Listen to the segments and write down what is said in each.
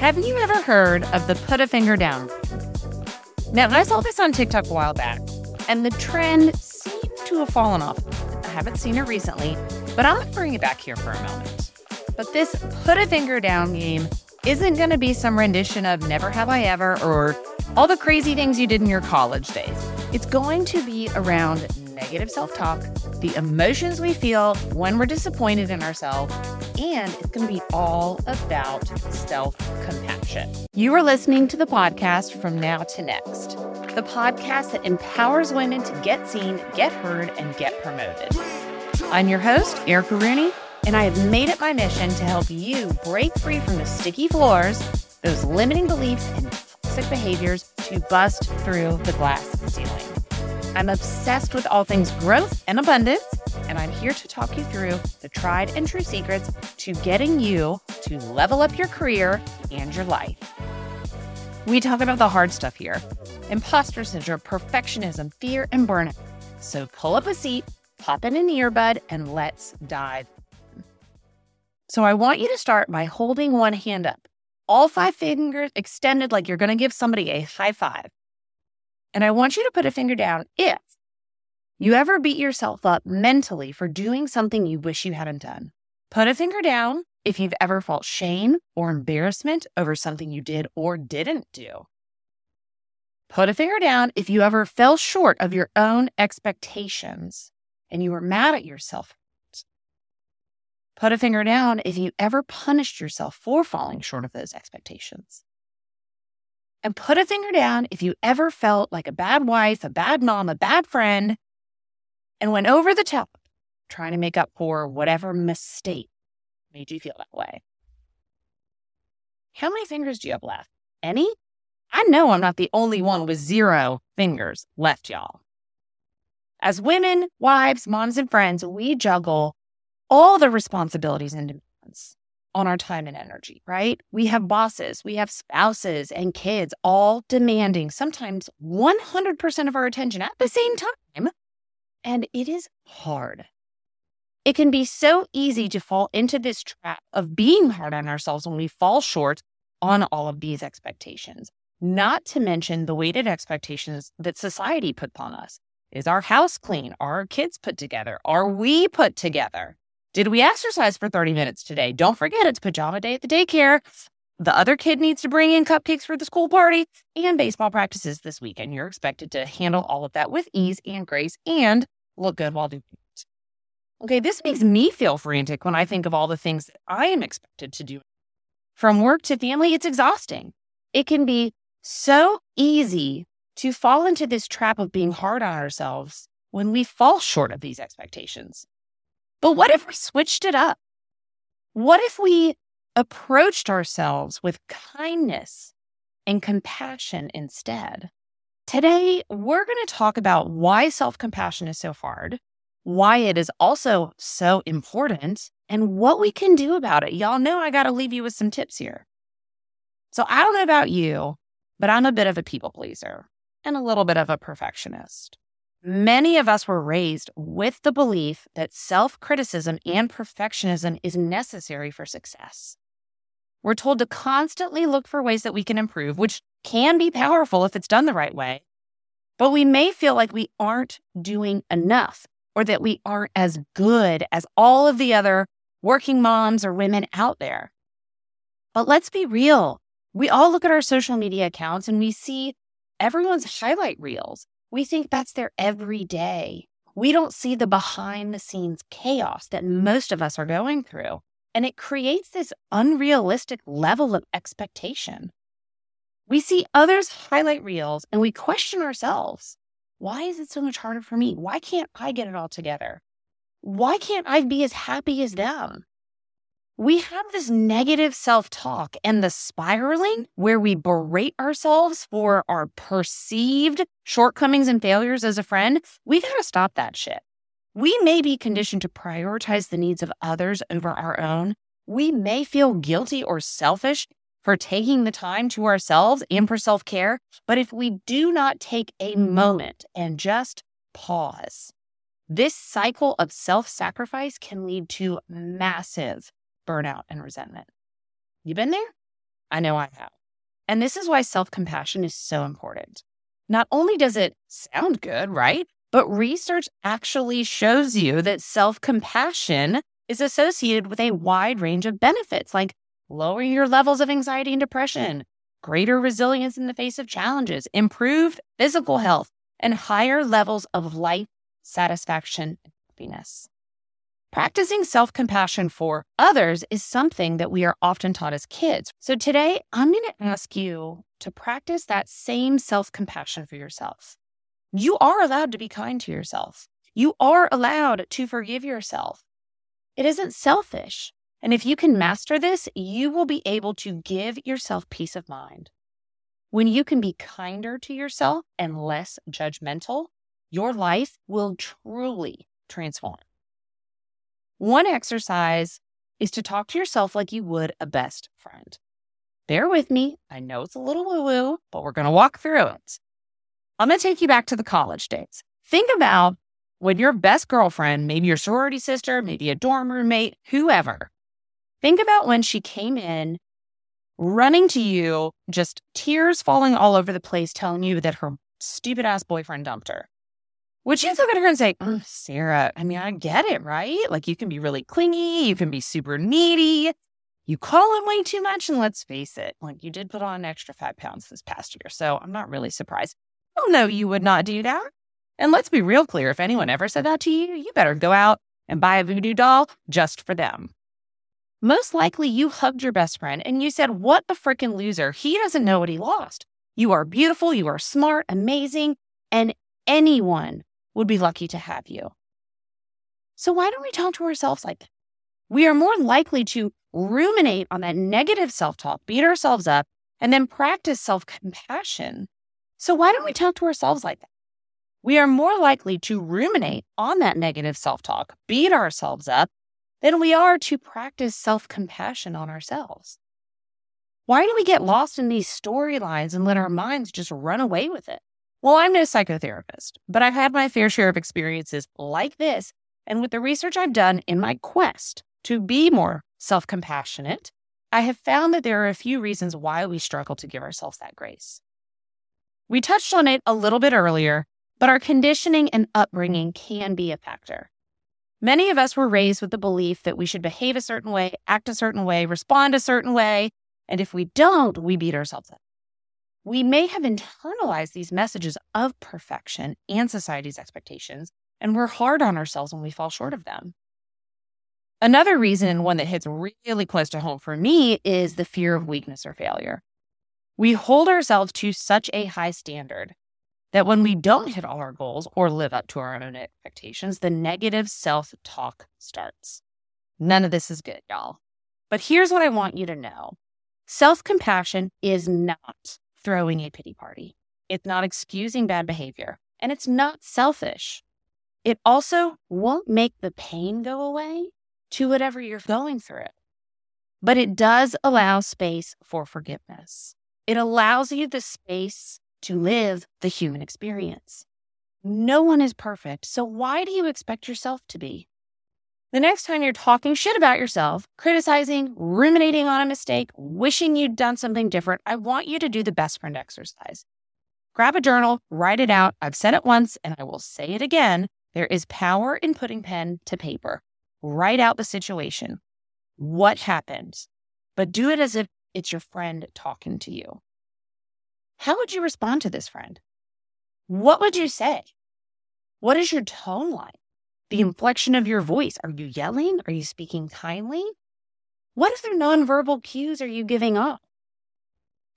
Have you ever heard of the put a finger down? Now, I saw this on TikTok a while back, and the trend seemed to have fallen off. I haven't seen it recently, but I'm going to bring it back here for a moment. But this put a finger down game isn't going to be some rendition of Never Have I Ever or all the crazy things you did in your college days. It's going to be around negative self talk, the emotions we feel when we're disappointed in ourselves, and it's going to be all about self compassion. You are listening to the podcast From Now to Next, the podcast that empowers women to get seen, get heard, and get promoted. I'm your host, Erica Rooney, and I have made it my mission to help you break free from the sticky floors, those limiting beliefs, and toxic behaviors to bust through the glass ceiling. I'm obsessed with all things growth and abundance, and I'm here to talk you through the tried and true secrets to getting you to level up your career and your life. We talk about the hard stuff here imposter syndrome, perfectionism, fear, and burnout. So pull up a seat, pop in an earbud, and let's dive. So I want you to start by holding one hand up, all five fingers extended like you're going to give somebody a high five. And I want you to put a finger down if you ever beat yourself up mentally for doing something you wish you hadn't done. Put a finger down if you've ever felt shame or embarrassment over something you did or didn't do. Put a finger down if you ever fell short of your own expectations and you were mad at yourself. Put a finger down if you ever punished yourself for falling short of those expectations and put a finger down if you ever felt like a bad wife, a bad mom, a bad friend, and went over the top trying to make up for whatever mistake made you feel that way. How many fingers do you have left? Any? I know I'm not the only one with zero fingers left, y'all. As women, wives, moms, and friends, we juggle all the responsibilities and demands on our time and energy, right? We have bosses, we have spouses and kids all demanding sometimes 100% of our attention at the same time. And it is hard. It can be so easy to fall into this trap of being hard on ourselves when we fall short on all of these expectations, not to mention the weighted expectations that society puts on us. Is our house clean? Are our kids put together? Are we put together? Did we exercise for 30 minutes today? Don't forget it's pajama day at the daycare. The other kid needs to bring in cupcakes for the school party and baseball practices this weekend. You're expected to handle all of that with ease and grace and look good while doing it. Okay, this makes me feel frantic when I think of all the things that I am expected to do. From work to family, it's exhausting. It can be so easy to fall into this trap of being hard on ourselves when we fall short of these expectations. But what if we switched it up? What if we approached ourselves with kindness and compassion instead? Today, we're going to talk about why self compassion is so hard, why it is also so important, and what we can do about it. Y'all know I got to leave you with some tips here. So, I don't know about you, but I'm a bit of a people pleaser and a little bit of a perfectionist. Many of us were raised with the belief that self criticism and perfectionism is necessary for success. We're told to constantly look for ways that we can improve, which can be powerful if it's done the right way. But we may feel like we aren't doing enough or that we aren't as good as all of the other working moms or women out there. But let's be real. We all look at our social media accounts and we see everyone's highlight reels we think that's their everyday. We don't see the behind the scenes chaos that most of us are going through. And it creates this unrealistic level of expectation. We see others highlight reels and we question ourselves why is it so much harder for me? Why can't I get it all together? Why can't I be as happy as them? We have this negative self talk and the spiraling where we berate ourselves for our perceived shortcomings and failures as a friend. We got to stop that shit. We may be conditioned to prioritize the needs of others over our own. We may feel guilty or selfish for taking the time to ourselves and for self care. But if we do not take a moment and just pause, this cycle of self sacrifice can lead to massive burnout and resentment. You been there? I know I have. And this is why self compassion is so important. Not only does it sound good, right? But research actually shows you that self compassion is associated with a wide range of benefits like lowering your levels of anxiety and depression, greater resilience in the face of challenges, improved physical health, and higher levels of life satisfaction and happiness. Practicing self compassion for others is something that we are often taught as kids. So today, I'm going to ask you to practice that same self compassion for yourself. You are allowed to be kind to yourself. You are allowed to forgive yourself. It isn't selfish. And if you can master this, you will be able to give yourself peace of mind. When you can be kinder to yourself and less judgmental, your life will truly transform. One exercise is to talk to yourself like you would a best friend. Bear with me. I know it's a little woo woo, but we're going to walk through it. I'm going to take you back to the college days. Think about when your best girlfriend, maybe your sorority sister, maybe a dorm roommate, whoever, think about when she came in running to you, just tears falling all over the place, telling you that her stupid ass boyfriend dumped her. Would you look at her and say, oh, Sarah, I mean, I get it, right? Like you can be really clingy, you can be super needy, you call him way too much. And let's face it, like you did put on an extra five pounds this past year. So I'm not really surprised. Oh, no, you would not do that. And let's be real clear if anyone ever said that to you, you better go out and buy a voodoo doll just for them. Most likely you hugged your best friend and you said, What a freaking loser. He doesn't know what he lost. You are beautiful, you are smart, amazing, and anyone would be lucky to have you. So, why don't we talk to ourselves like that? We are more likely to ruminate on that negative self talk, beat ourselves up, and then practice self compassion. So, why don't we talk to ourselves like that? We are more likely to ruminate on that negative self talk, beat ourselves up, than we are to practice self compassion on ourselves. Why do we get lost in these storylines and let our minds just run away with it? Well, I'm no psychotherapist, but I've had my fair share of experiences like this. And with the research I've done in my quest to be more self compassionate, I have found that there are a few reasons why we struggle to give ourselves that grace. We touched on it a little bit earlier, but our conditioning and upbringing can be a factor. Many of us were raised with the belief that we should behave a certain way, act a certain way, respond a certain way, and if we don't, we beat ourselves up we may have internalized these messages of perfection and society's expectations, and we're hard on ourselves when we fall short of them. Another reason, and one that hits really close to home for me, is the fear of weakness or failure. We hold ourselves to such a high standard that when we don't hit all our goals or live up to our own expectations, the negative self talk starts. None of this is good, y'all. But here's what I want you to know self compassion is not throwing a pity party. It's not excusing bad behavior, and it's not selfish. It also won't make the pain go away to whatever you're going through. But it does allow space for forgiveness. It allows you the space to live the human experience. No one is perfect, so why do you expect yourself to be? The next time you're talking shit about yourself, criticizing, ruminating on a mistake, wishing you'd done something different, I want you to do the best friend exercise. Grab a journal, write it out. I've said it once and I will say it again. There is power in putting pen to paper. Write out the situation. What happened? But do it as if it's your friend talking to you. How would you respond to this friend? What would you say? What is your tone like? The mm. inflection of your voice. Are you yelling? Are you speaking kindly? What other nonverbal cues are you giving off?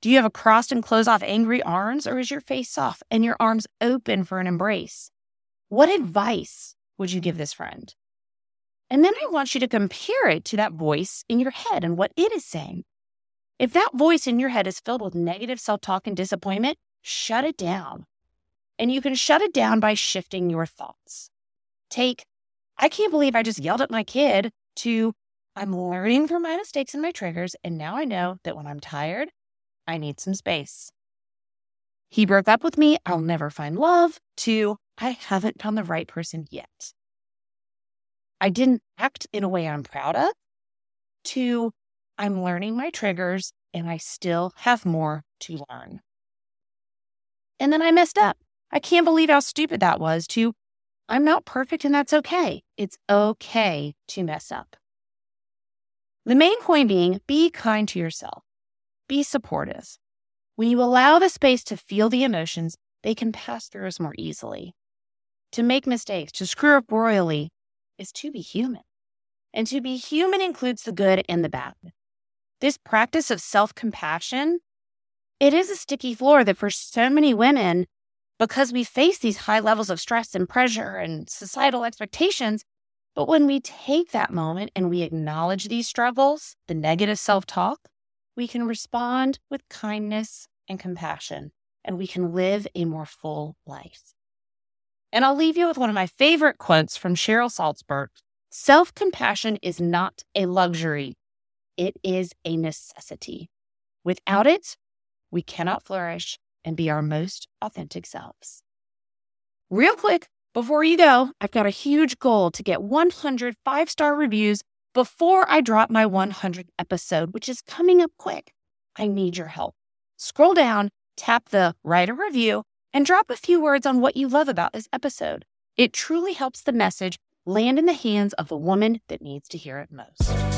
Do you have a crossed and closed off angry arms, or is your face soft and your arms open for an embrace? What advice would you give this friend? And then I want you to compare it to that voice in your head and what it is saying. If that voice in your head is filled with negative self talk and disappointment, shut it down. And you can shut it down by shifting your thoughts take, I can't believe I just yelled at my kid, to I'm learning from my mistakes and my triggers. And now I know that when I'm tired, I need some space. He broke up with me. I'll never find love. To I haven't found the right person yet. I didn't act in a way I'm proud of. To I'm learning my triggers and I still have more to learn. And then I messed up. I can't believe how stupid that was to, I'm not perfect and that's okay. It's okay to mess up. The main point being be kind to yourself, be supportive. When you allow the space to feel the emotions, they can pass through us more easily. To make mistakes, to screw up royally, is to be human. And to be human includes the good and the bad. This practice of self compassion, it is a sticky floor that for so many women, because we face these high levels of stress and pressure and societal expectations, but when we take that moment and we acknowledge these struggles, the negative self talk, we can respond with kindness and compassion, and we can live a more full life. And I'll leave you with one of my favorite quotes from Cheryl Salzberg Self compassion is not a luxury, it is a necessity. Without it, we cannot flourish and be our most authentic selves. Real quick, before you go, I've got a huge goal to get 100 five star reviews before I drop my 100th episode, which is coming up quick. I need your help. Scroll down, tap the write a review, and drop a few words on what you love about this episode. It truly helps the message land in the hands of the woman that needs to hear it most.